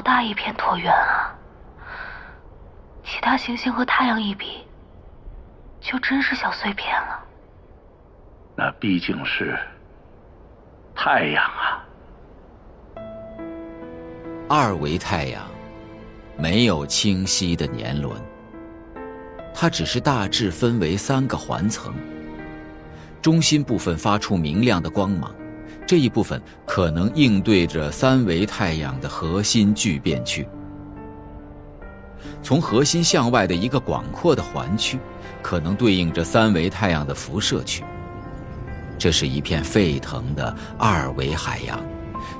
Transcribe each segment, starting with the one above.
好大一片椭圆啊！其他行星和太阳一比，就真是小碎片了。那毕竟是太阳啊！二维太阳没有清晰的年轮，它只是大致分为三个环层，中心部分发出明亮的光芒。这一部分可能应对着三维太阳的核心聚变区，从核心向外的一个广阔的环区，可能对应着三维太阳的辐射区。这是一片沸腾的二维海洋，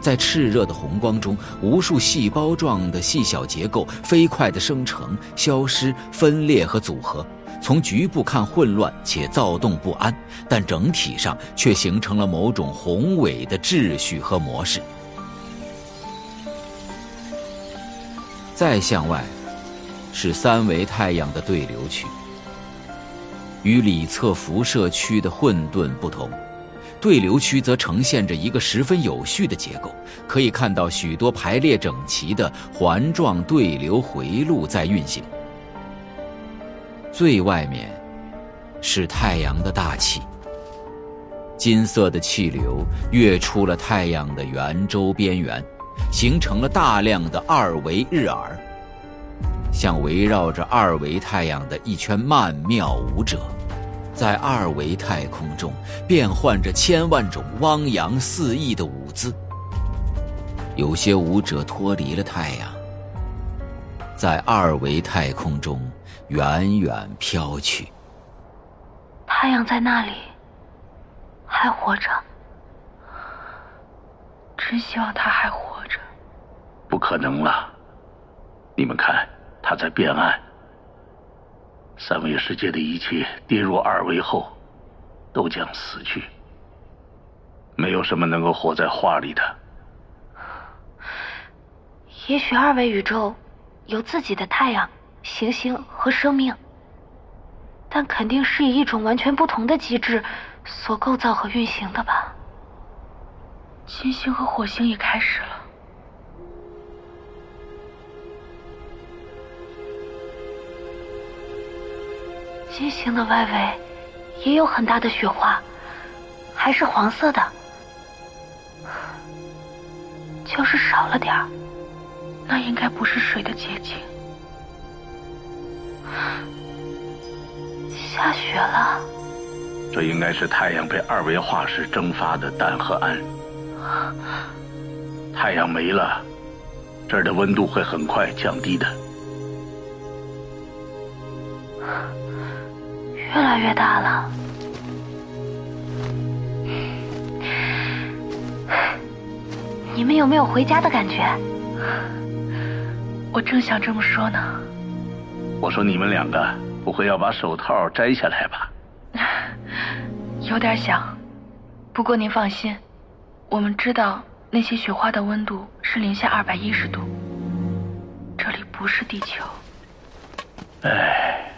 在炽热的红光中，无数细胞状的细小结构飞快地生成、消失、分裂和组合。从局部看混乱且躁动不安，但整体上却形成了某种宏伟的秩序和模式。再向外，是三维太阳的对流区。与里侧辐射区的混沌不同，对流区则呈现着一个十分有序的结构，可以看到许多排列整齐的环状对流回路在运行。最外面是太阳的大气，金色的气流跃出了太阳的圆周边缘，形成了大量的二维日珥，像围绕着二维太阳的一圈曼妙舞者，在二维太空中变换着千万种汪洋四溢的舞姿。有些舞者脱离了太阳，在二维太空中。远远飘去。太阳在那里，还活着。真希望他还活着。不可能了，你们看，他在变暗。三维世界的一切跌入二维后，都将死去。没有什么能够活在画里的。也许二维宇宙有自己的太阳。行星和生命，但肯定是以一种完全不同的机制所构造和运行的吧。金星和火星也开始了。金星的外围也有很大的雪花，还是黄色的，就是少了点儿。那应该不是水的结晶。下雪了，这应该是太阳被二维化时蒸发的氮和氨。太阳没了，这儿的温度会很快降低的。越来越大了，你们有没有回家的感觉？我正想这么说呢。我说你们两个不会要把手套摘下来吧？有点想，不过您放心，我们知道那些雪花的温度是零下二百一十度，这里不是地球。哎，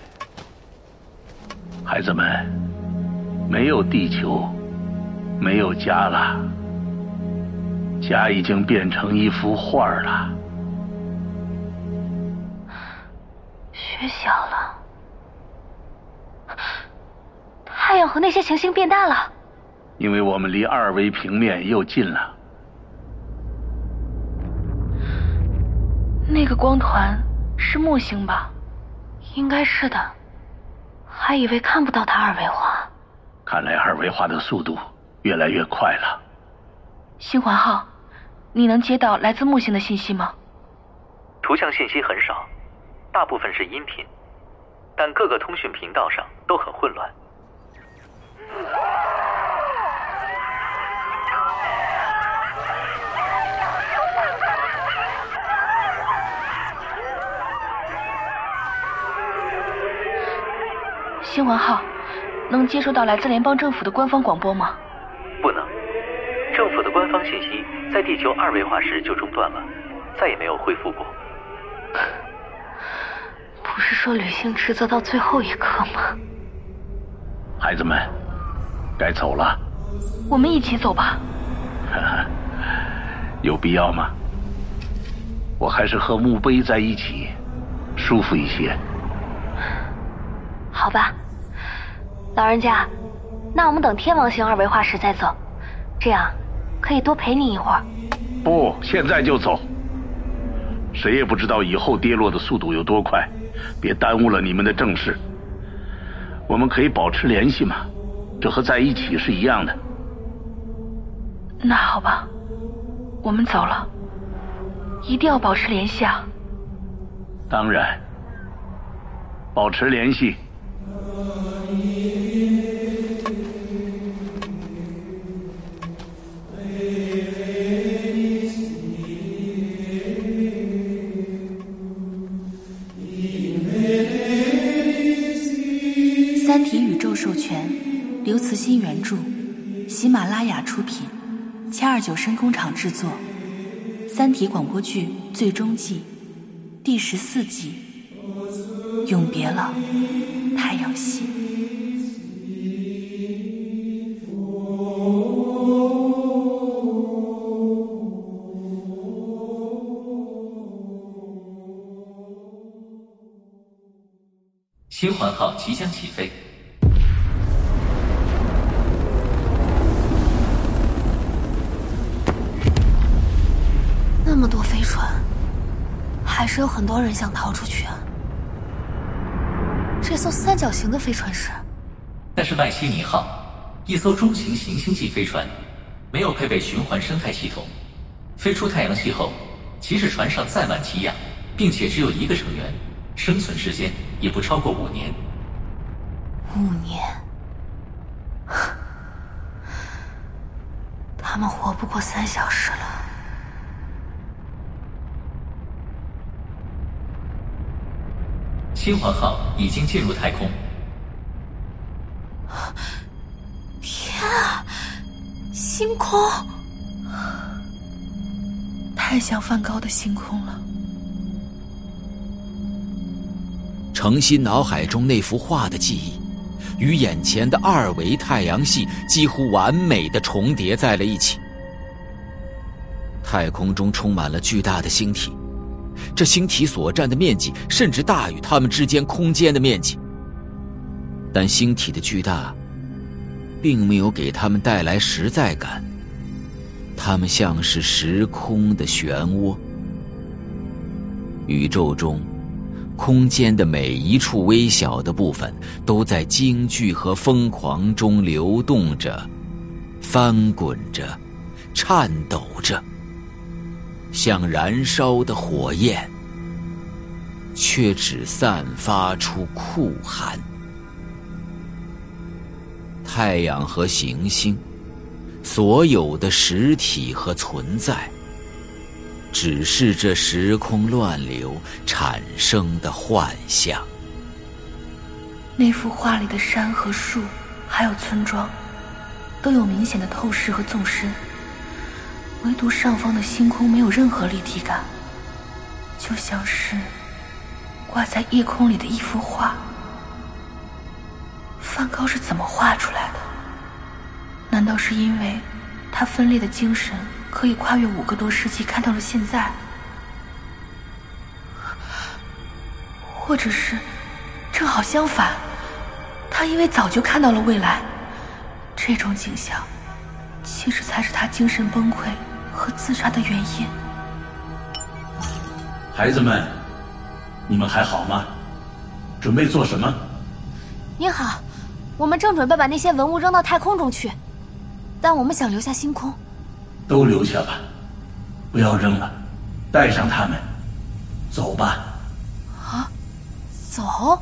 孩子们，没有地球，没有家了，家已经变成一幅画了。雪小了，太阳和那些行星变大了，因为我们离二维平面又近了。那个光团是木星吧？应该是的，还以为看不到它二维化。看来二维化的速度越来越快了。星环号，你能接到来自木星的信息吗？图像信息很少。大部分是音频，但各个通讯频道上都很混乱。新闻号能接收到来自联邦政府的官方广播吗？不能，政府的官方信息在地球二维化时就中断了，再也没有恢复过。说履行职责到最后一刻吗？孩子们，该走了。我们一起走吧。有必要吗？我还是和墓碑在一起舒服一些。好吧，老人家，那我们等天王星二维化时再走，这样可以多陪你一会儿。不，现在就走。谁也不知道以后跌落的速度有多快，别耽误了你们的正事。我们可以保持联系嘛，这和在一起是一样的。那好吧，我们走了，一定要保持联系啊。当然，保持联系。七二九声工厂制作，《三体》广播剧最终季第十四集，永别了，太阳系。星环号即将起飞。那么多飞船，还是有很多人想逃出去啊。这艘三角形的飞船是？那是麦西尼号，一艘中型行星级飞船，没有配备循环生态系统。飞出太阳系后，即使船上载满给养，并且只有一个成员，生存时间也不超过五年。五年，他们活不过三小时了。星环号已经进入太空。天啊，星空，太像梵高的星空了。程心脑海中那幅画的记忆，与眼前的二维太阳系几乎完美的重叠在了一起。太空中充满了巨大的星体。这星体所占的面积甚至大于它们之间空间的面积，但星体的巨大，并没有给他们带来实在感。它们像是时空的漩涡，宇宙中，空间的每一处微小的部分都在惊惧和疯狂中流动着、翻滚着、颤抖着。像燃烧的火焰，却只散发出酷寒。太阳和行星，所有的实体和存在，只是这时空乱流产生的幻象。那幅画里的山和树，还有村庄，都有明显的透视和纵深。唯独上方的星空没有任何立体感，就像是挂在夜空里的一幅画。梵高是怎么画出来的？难道是因为他分裂的精神可以跨越五个多世纪看到了现在？或者是正好相反，他因为早就看到了未来，这种景象其实才是他精神崩溃。和自杀的原因。孩子们，你们还好吗？准备做什么？您好，我们正准备把那些文物扔到太空中去，但我们想留下星空。都留下吧，不要扔了，带上他们，走吧。啊，走？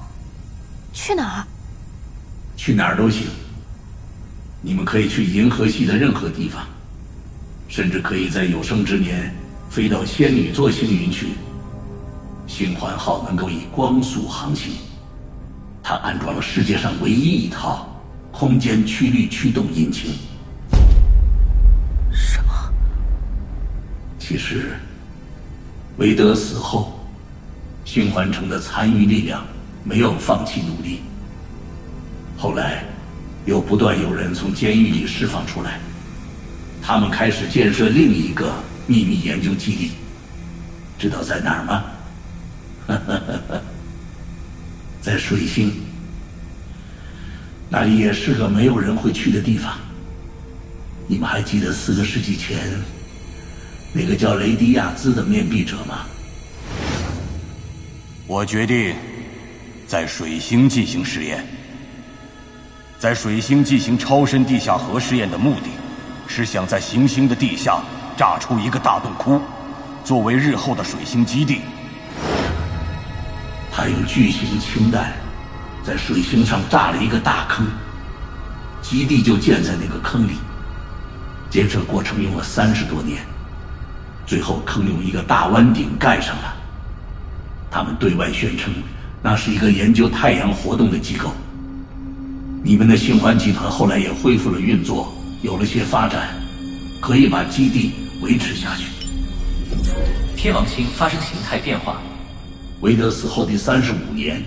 去哪儿？去哪儿都行。你们可以去银河系的任何地方。甚至可以在有生之年飞到仙女座星云去。星环号能够以光速航行，它安装了世界上唯一一套空间曲率驱动引擎。什么？其实，韦德死后，星环城的残余力量没有放弃努力。后来，又不断有人从监狱里释放出来。他们开始建设另一个秘密研究基地，知道在哪儿吗？在水星，那里也是个没有人会去的地方。你们还记得四个世纪前那个叫雷迪亚兹的面壁者吗？我决定在水星进行实验。在水星进行超深地下核试验的目的，是想在行星的地下炸出一个大洞窟，作为日后的水星基地。他用巨型氢弹在水星上炸了一个大坑，基地就建在那个坑里。建设过程用了三十多年，最后坑用一个大弯顶盖上了。他们对外宣称，那是一个研究太阳活动的机构。你们的星环集团后来也恢复了运作，有了些发展，可以把基地维持下去。天王星发生形态变化。韦德死后第三十五年，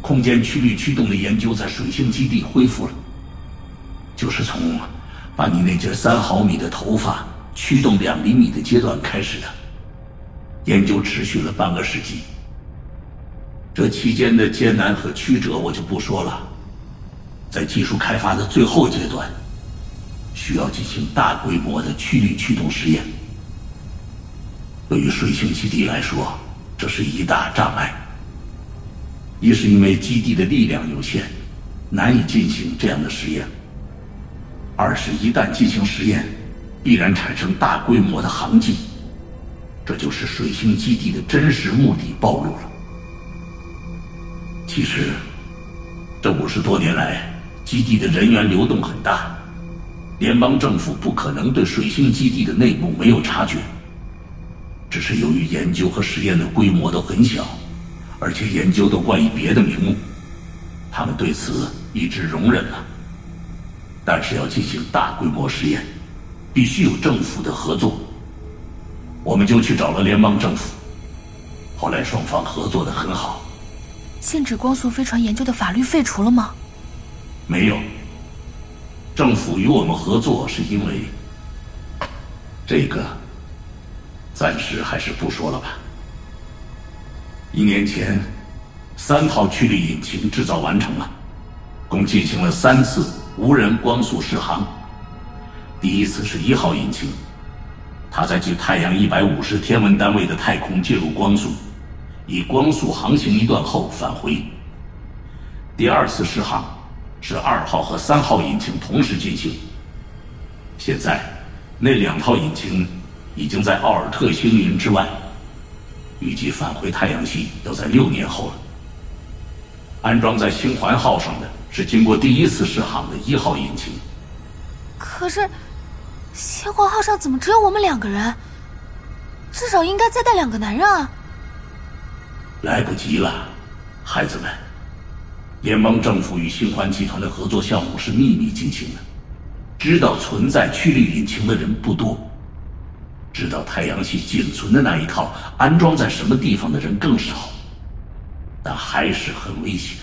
空间曲率驱动的研究在水星基地恢复了。就是从把你那截三毫米的头发驱动两厘米的阶段开始的。研究持续了半个世纪。这期间的艰难和曲折我就不说了。在技术开发的最后阶段，需要进行大规模的曲率驱动实验。对于水星基地来说，这是一大障碍。一是因为基地的力量有限，难以进行这样的实验；二是一旦进行实验，必然产生大规模的航迹，这就是水星基地的真实目的暴露了。其实，这五十多年来，基地的人员流动很大，联邦政府不可能对水星基地的内幕没有察觉。只是由于研究和实验的规模都很小，而且研究都冠以别的名目，他们对此一直容忍了。但是要进行大规模实验，必须有政府的合作。我们就去找了联邦政府，后来双方合作的很好。禁止光速飞船研究的法律废除了吗？没有，政府与我们合作是因为这个，暂时还是不说了吧。一年前，三套驱力引擎制造完成了，共进行了三次无人光速试航。第一次是一号引擎，它在距太阳一百五十天文单位的太空进入光速，以光速航行一段后返回。第二次试航。是二号和三号引擎同时进行。现在，那两套引擎已经在奥尔特星云之外，预计返回太阳系要在六年后了。安装在星环号上的是经过第一次试航的一号引擎。可是，星环号上怎么只有我们两个人？至少应该再带两个男人啊！来不及了，孩子们。联邦政府与星环集团的合作项目是秘密进行的，知道存在曲率引擎的人不多，知道太阳系仅存的那一套安装在什么地方的人更少，但还是很危险。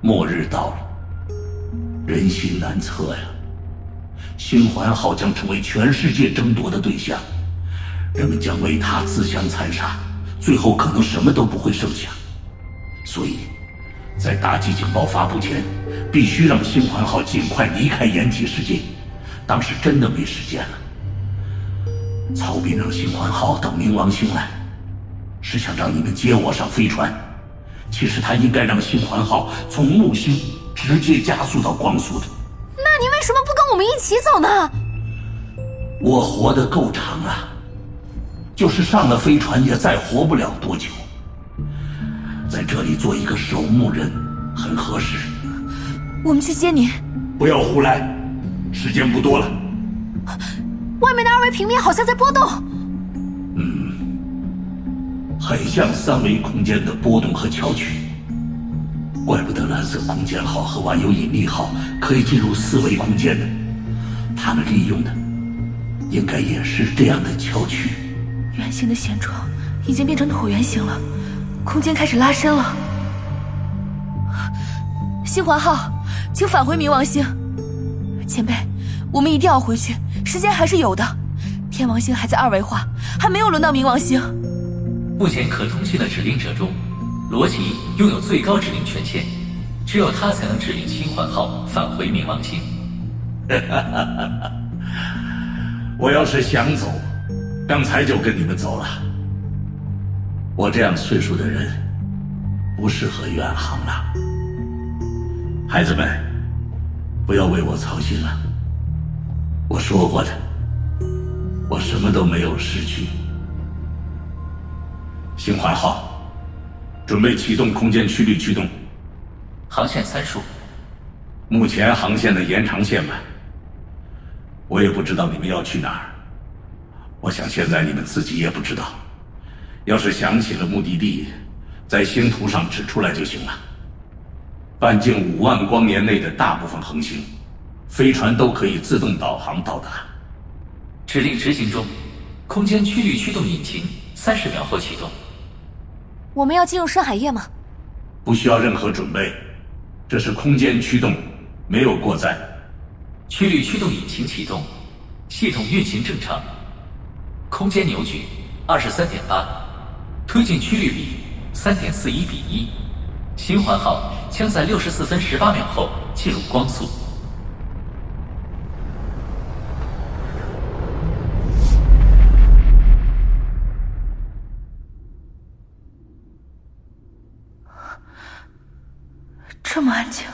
末日到了，人心难测呀！星环号将成为全世界争夺的对象，人们将为它自相残杀，最后可能什么都不会剩下，所以。在大击警报发布前，必须让星环号尽快离开掩体世界。当时真的没时间了。曹斌让星环号等冥王星来，是想让你们接我上飞船。其实他应该让星环号从木星直接加速到光速的。那你为什么不跟我们一起走呢？我活得够长啊，就是上了飞船也再活不了多久。在这里做一个守墓人很合适。我们去接你。不要胡来，时间不多了。外面的二维平面好像在波动。嗯，很像三维空间的波动和翘曲。怪不得蓝色空间号和万有引力号可以进入四维空间呢。他们利用的应该也是这样的翘曲。圆形的形状已经变成椭圆形了。空间开始拉伸了，星环号，请返回冥王星。前辈，我们一定要回去，时间还是有的。天王星还在二维化，还。没有轮到冥王星。目前可通讯的指令者中，罗辑拥有最高指令权限，只有他才能指令星环号返回冥王星。我要是想走，刚才就跟你们走了。我这样岁数的人，不适合远航了。孩子们，不要为我操心了。我说过的，我什么都没有失去。星环号，准备启动空间曲率驱动。航线参数，目前航线的延长线吧。我也不知道你们要去哪儿，我想现在你们自己也不知道。要是想起了目的地，在星图上指出来就行了。半径五万光年内的大部分恒星，飞船都可以自动导航到达。指令执行中，空间曲率驱动引擎三十秒后启动。我们要进入深海夜吗？不需要任何准备，这是空间驱动，没有过载。曲率驱动引擎启动，系统运行正常。空间扭矩二十三点八，推进曲率比三点四一比一。星环号将在六十四分十八秒后进入光速。这么安静，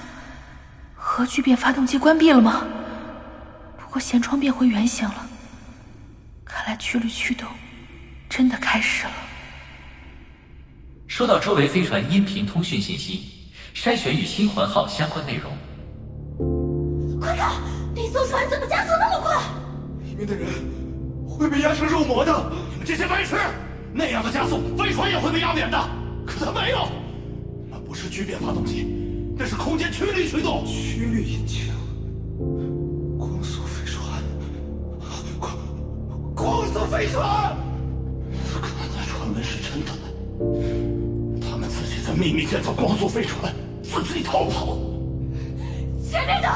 核聚变发动机关闭了吗？不过舷窗变回原形了，看来曲率驱动真的开始了。收到周围飞船音频通讯信息，筛选与星环号相关内容。快看，那艘船怎么加速那么快？里面的人会被压成肉膜的！你们这些白痴，那样的加速，飞船也会被压扁的。可它没有，那不是聚变发动机，那是空间曲率驱动。曲率引擎，光速飞船，光光速飞船。看来传闻是真的。秘密建造光速飞船，自己逃跑。前面的，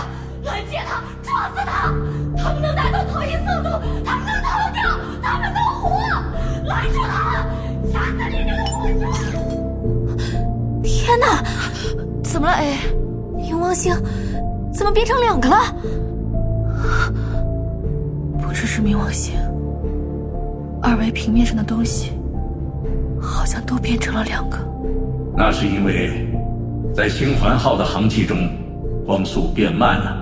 拦截他，撞死他！他们能达到投影速度，他们能逃掉，他们能活！拦住他，掐死里面的火种！天哪，怎么了？A，冥王星怎么变成两个了？不只是冥王星，二维平面上的东西。好像都变成了两个。那是因为，在星环号的航迹中，光速变慢了。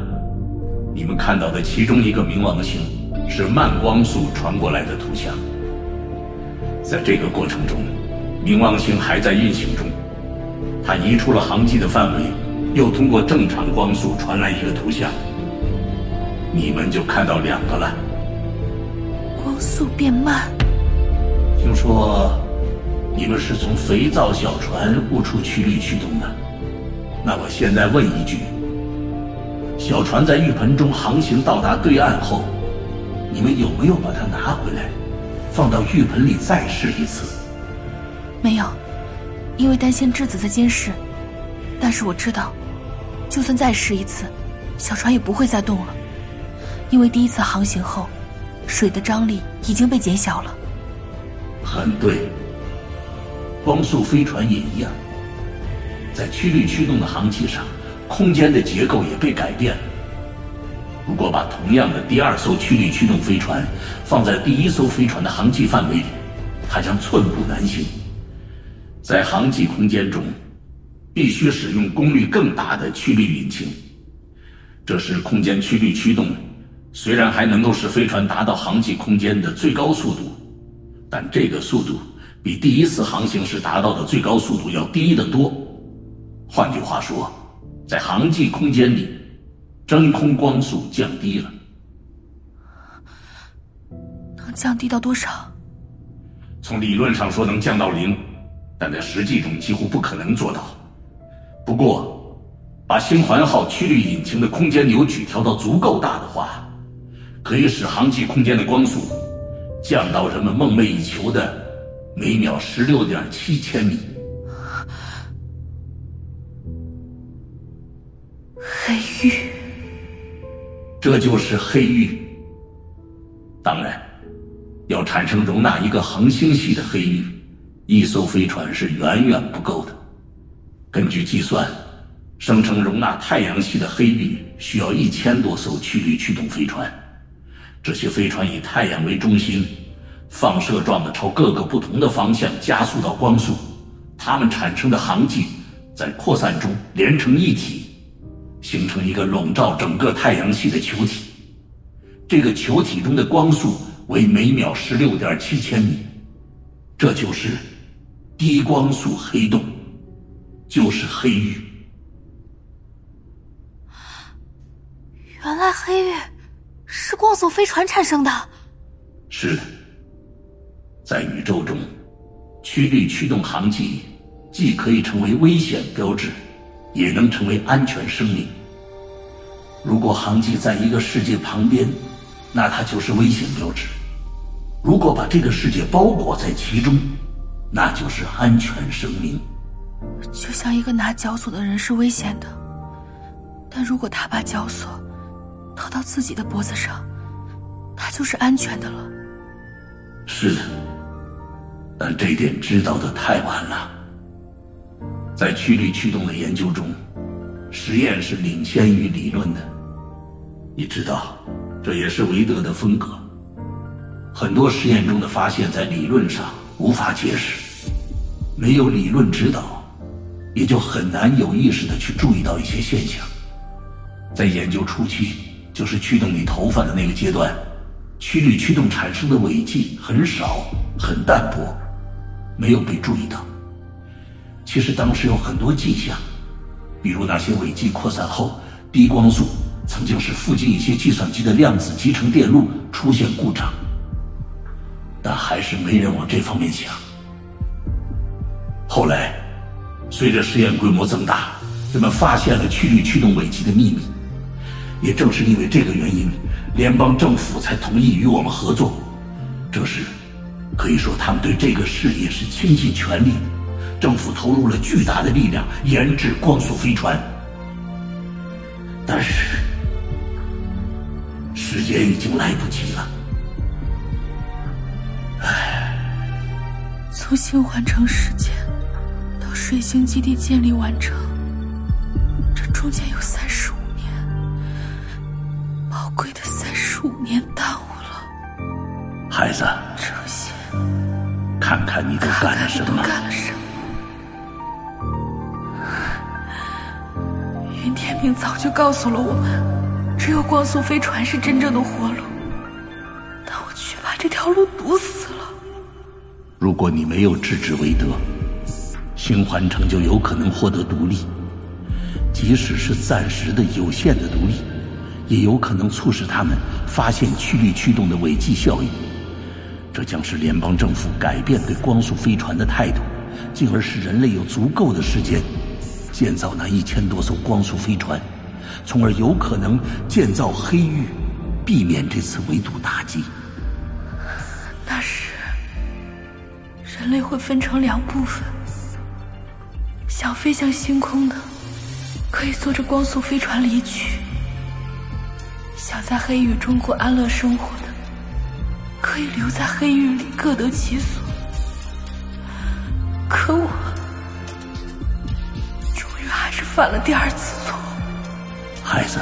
你们看到的其中一个冥王星，是慢光速传过来的图像。在这个过程中，冥王星还在运行中，它移出了航迹的范围，又通过正常光速传来一个图像。你们就看到两个了。光速变慢。听说。你们是从肥皂小船误出曲率驱动的，那我现在问一句：小船在浴盆中航行到达对岸后，你们有没有把它拿回来，放到浴盆里再试一次？没有，因为担心质子在监视。但是我知道，就算再试一次，小船也不会再动了，因为第一次航行后，水的张力已经被减小了。很对。光速飞船也一样，在曲率驱动的航迹上，空间的结构也被改变了。如果把同样的第二艘曲率驱动飞船放在第一艘飞船的航迹范围里，它将寸步难行。在航迹空间中，必须使用功率更大的曲率引擎。这时，空间曲率驱动虽然还能够使飞船达到航迹空间的最高速度，但这个速度。比第一次航行时达到的最高速度要低得多。换句话说，在航迹空间里，真空光速降低了。能降低到多少？从理论上说能降到零，但在实际中几乎不可能做到。不过，把星环号曲率引擎的空间扭矩调到足够大的话，可以使航迹空间的光速降到人们梦寐以求的。每秒十六点七千米，黑域，这就是黑域。当然，要产生容纳一个恒星系的黑域，一艘飞船是远远不够的。根据计算，生成容纳太阳系的黑域需要一千多艘曲率驱动飞船。这些飞船以太阳为中心，放射状的朝各个不同的方向加速到光速，它们产生的航迹在扩散中连成一体，形成一个笼罩整个太阳系的球体。这个球体中的光速为每秒十六点七千米，这就是低光速黑洞。就是黑域。原来黑域是光速飞船产生的。是的，在宇宙中，曲率驱动航迹既可以成为危险标志，也能成为安全生命。如果航迹在一个世界旁边，那它就是危险标志；如果把这个世界包裹在其中，那就是安全生命。就像一个拿绞索的人是危险的，但如果他把绞索套到自己的脖子上，他就是安全的了。是的，但这点知道的太晚了。在曲率驱动的研究中，实验是领先于理论的。你知道，这也是韦德的风格。很多实验中的发现，在理论上无法解释，没有理论指导。也就很难有意识的去注意到一些现象。在研究初期，就是驱动你头发的那个阶段，曲率驱动产生的尾迹很少，很淡薄，没有被注意到。其实当时有很多迹象，比如那些尾迹扩散后，低光速曾经使附近一些计算机的量子集成电路出现故障，但还是没人往这方面想。后来。随着实验规模增大，人们发现了曲率驱动尾迹的秘密。也正是因为这个原因，联邦政府才同意与我们合作。这时，可以说他们对这个事业是倾尽全力的。政府投入了巨大的力量研制光速飞船，但是时间已经来不及了。唉，从新环城时间。水星基地建立完成，这中间有三十五年，宝贵的三十五年耽误了。孩子，看看你都干了什么？干了什么？云天明早就告诉了我们，只有光速飞船是真正的活路，但我却把这条路堵死了。如果你没有制止韦德。星环城就有可能获得独立，即使是暂时的、有限的独立，也有可能促使他们发现曲率驱动的尾迹效应。这将是联邦政府改变对光速飞船的态度，进而使人类有足够的时间建造那一千多艘光速飞船，从而有可能建造黑域，避免这次围堵打击。那时，人类会分成两部分。想飞向星空的，可以坐着光速飞船离去；想在黑域中过安乐生活的，可以留在黑域里各得其所。可我，终于还是犯了第二次错。孩子，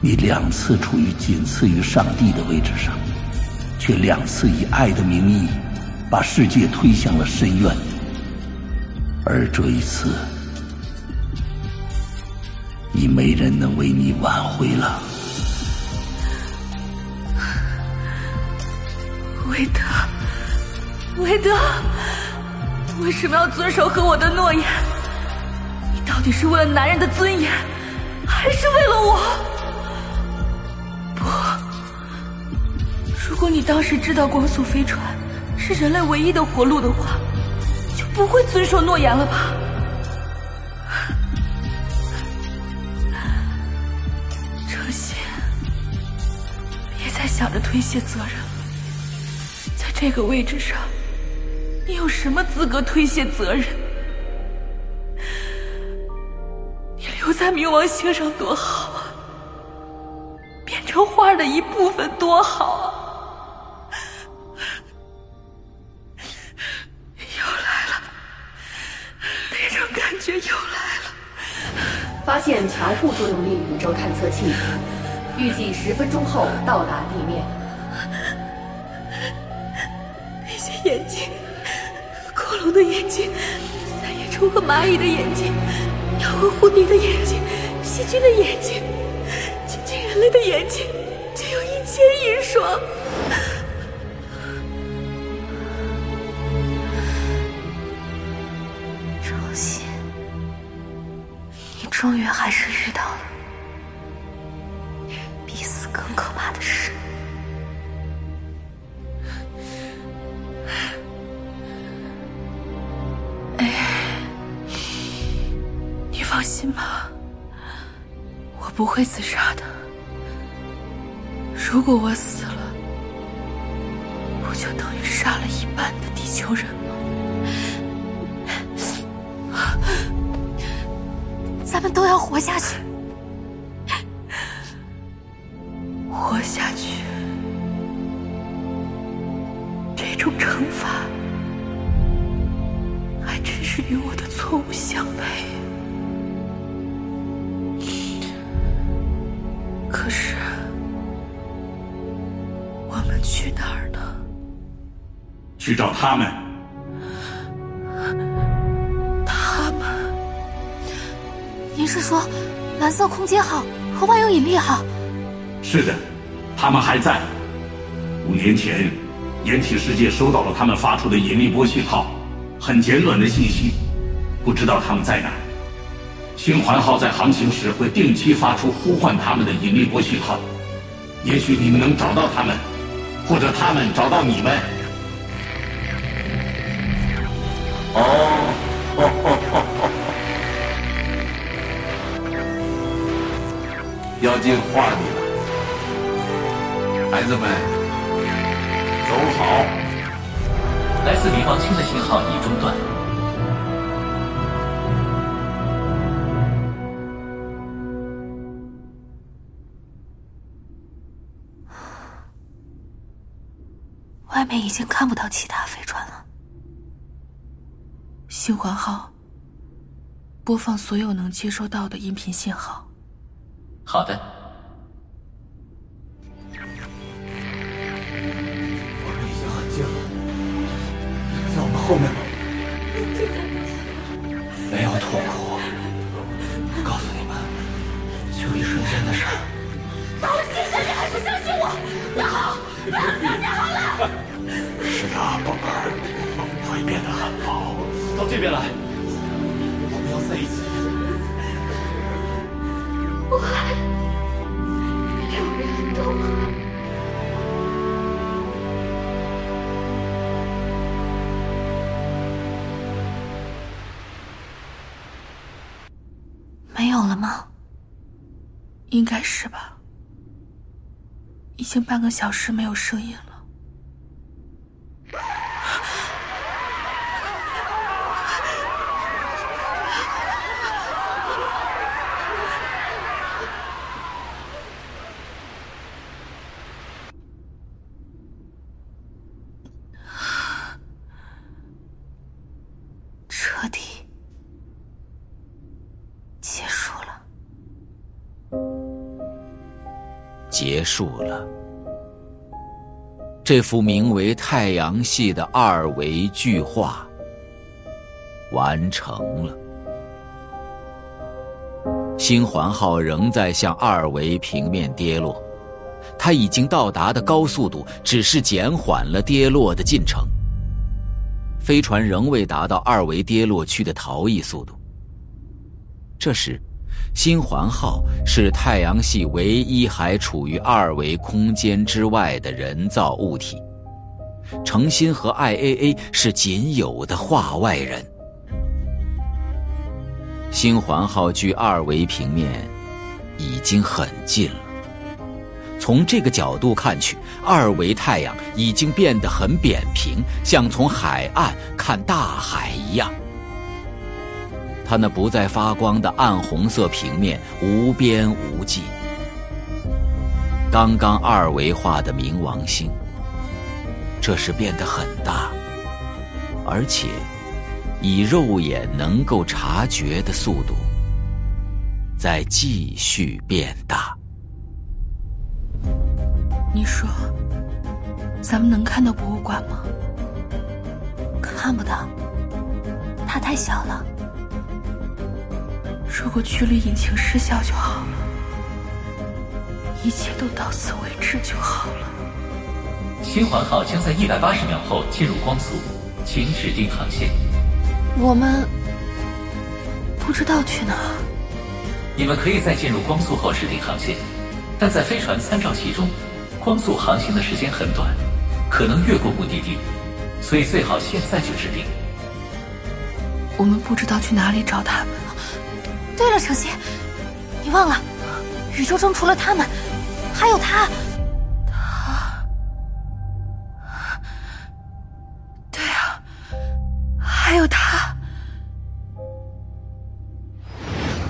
你两次处于仅次于上帝的位置上，却两次以爱的名义，把世界推向了深渊。而这一次，已没人能为你挽回了。韦德，韦德，为什么要遵守和我的诺言？你到底是为了男人的尊严，还是为了我？不，如果你当时知道光速飞船是人类唯一的活路的话。就不会遵守诺言了吧？程心，别再想着推卸责任。这个位置上，你有什么资格推卸责任？你留在冥王星上多好啊，变成花的一部分多好啊！又来了，那种感觉又来了。发现强护作用力宇宙探测器，预计十分钟后到达地面。眼睛，恐龙的眼睛，三叶虫和蚂蚁的眼睛，鸟和狐狸的眼睛，细菌的眼睛，仅仅人类的眼睛，就有一千亿双。朝鲜，你终于还是遇到了不会自杀的。如果我死了，不就等于杀了一半的地球人吗？咱们都要活下去，活下去。这种惩罚还真是与我的错误相配。去找他们。他们？您是说蓝色空间号和万有引力号？是的，他们还在。五年前，掩体世界收到了他们发出的引力波信号，很简短的信息，不知道他们在哪儿。星环号在航行时会定期发出呼唤他们的引力波信号，也许你们能找到他们，或者他们找到你们。进化里了，孩子们，走好。来自冥王星的信号已中断。外面已经看不到其他飞船了。星环号，播放所有能接收到的音频信号。好的，后面吗？没有痛苦，我告诉你们，就一瞬间的事儿。到了现在你还不相信我？那好，不要相信好了。是的，宝贝儿，会变得很薄。到这边来。我们要在一起。我爱，永远都没有了吗？应该是吧。已经半个小时没有声音了。束了。这幅名为太阳系的二维巨画完成了。星环号仍在向二维平面跌落，它已经到达的高速度只是减缓了跌落的进程。飞船仍未达到二维跌落区的逃逸速度。这时，星环号是太阳系唯一还处于二维空间之外的人造物体，程心和 IAA 是仅有的画外人。星环号距二维平面已经很近了。从这个角度看去，二维太阳已经变得很扁平，像从海岸看大海一样。它那不再发光的暗红色平面无边无际。刚刚二维化的冥王星，这时变得很大，而且以肉眼能够察觉的速度，在继续变大。你说，咱们能看到博物馆吗？看不到，它太小了。如果驱离引擎失效就好了，一切都到此为止就好了。新环号将在一百八十秒后进入光速，请指定航线。我们不知道去哪。你们可以在进入光速后指定航线，但在飞船参照系中，光速航行的时间很短，可能越过目的地，所以最好现在就指定。我们不知道去哪里找他们。对了，程曦，你忘了，宇宙中除了他们，还有他。他，对啊，还有他。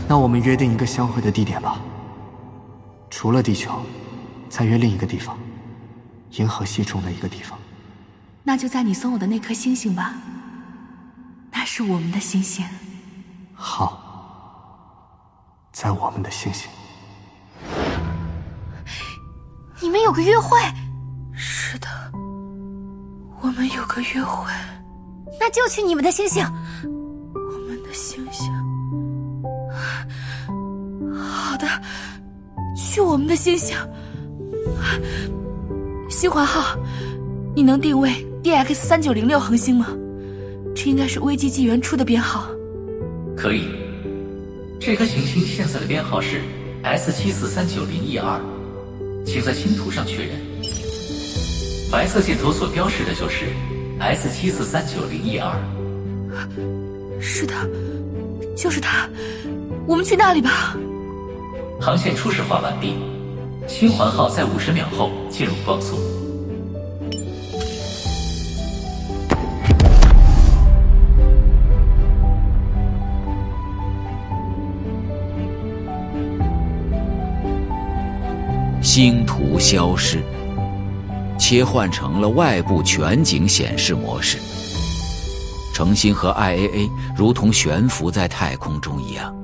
那我们约定一个相会的地点吧。除了地球，再约另一个地方，银河系中的一个地方。那就在你送我的那颗星星吧。那是我们的星星。好。在我们的星星，你们有个约会？是的，我们有个约会。那就去你们的星星。我们的星星。好的，去我们的星星。星环号，你能定位 DX 三九零六恒星吗？这应该是危机纪元初的编号。可以。这颗行星现在的编号是 S 七四三九零 E 二，请在星图上确认。白色箭头所标示的就是 S 七四三九零 E 二。是的，就是它。我们去那里吧。航线初始化完毕，星环号在五十秒后进入光速。星图消失，切换成了外部全景显示模式。程心和 IAA 如同悬浮在太空中一样。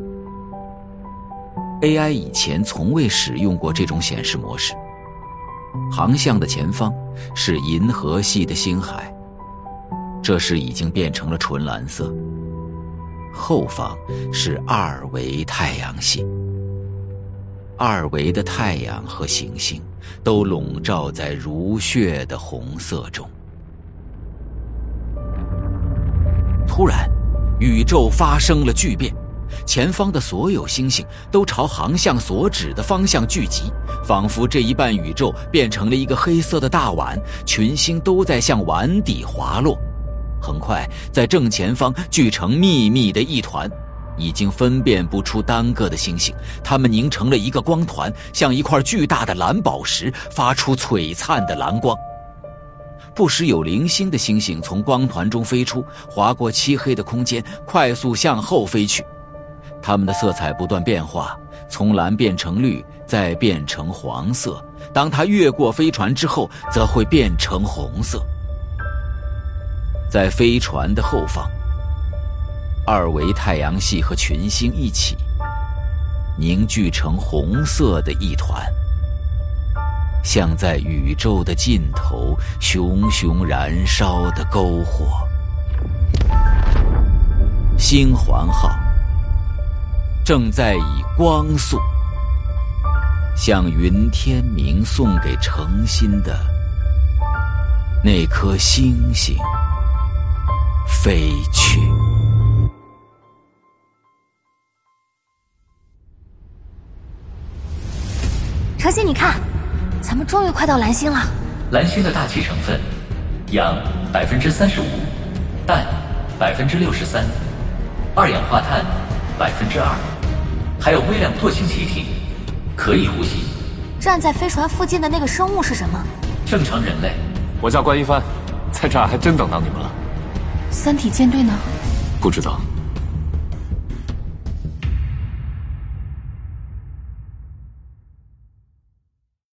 AI 以前从未使用过这种显示模式。航向的前方是银河系的星海，这时已经变成了纯蓝色。后方是二维太阳系。二维的太阳和行星都笼罩在如血的红色中。突然，宇宙发生了巨变，前方的所有星星都朝航向所指的方向聚集，仿佛这一半宇宙变成了一个黑色的大碗，群星都在向碗底滑落。很快，在正前方聚成密密的一团。已经分辨不出单个的星星，它们凝成了一个光团，像一块巨大的蓝宝石，发出璀璨的蓝光。不时有零星的星星从光团中飞出，划过漆黑的空间，快速向后飞去。它们的色彩不断变化，从蓝变成绿，再变成黄色。当它越过飞船之后，则会变成红色。在飞船的后方。二维太阳系和群星一起凝聚成红色的一团，像在宇宙的尽头熊熊燃烧的篝火。星环号正在以光速向云天明送给诚心的那颗星星飞去。程心，你看，咱们终于快到蓝星了。蓝星的大气成分：氧百分之三十五，氮百分之六十三，二氧化碳百分之二，还有微量惰性气体，可以呼吸。站在飞船附近的那个生物是什么？正常人类。我叫关一帆，在这儿还真等到你们了。三体舰队呢？不知道。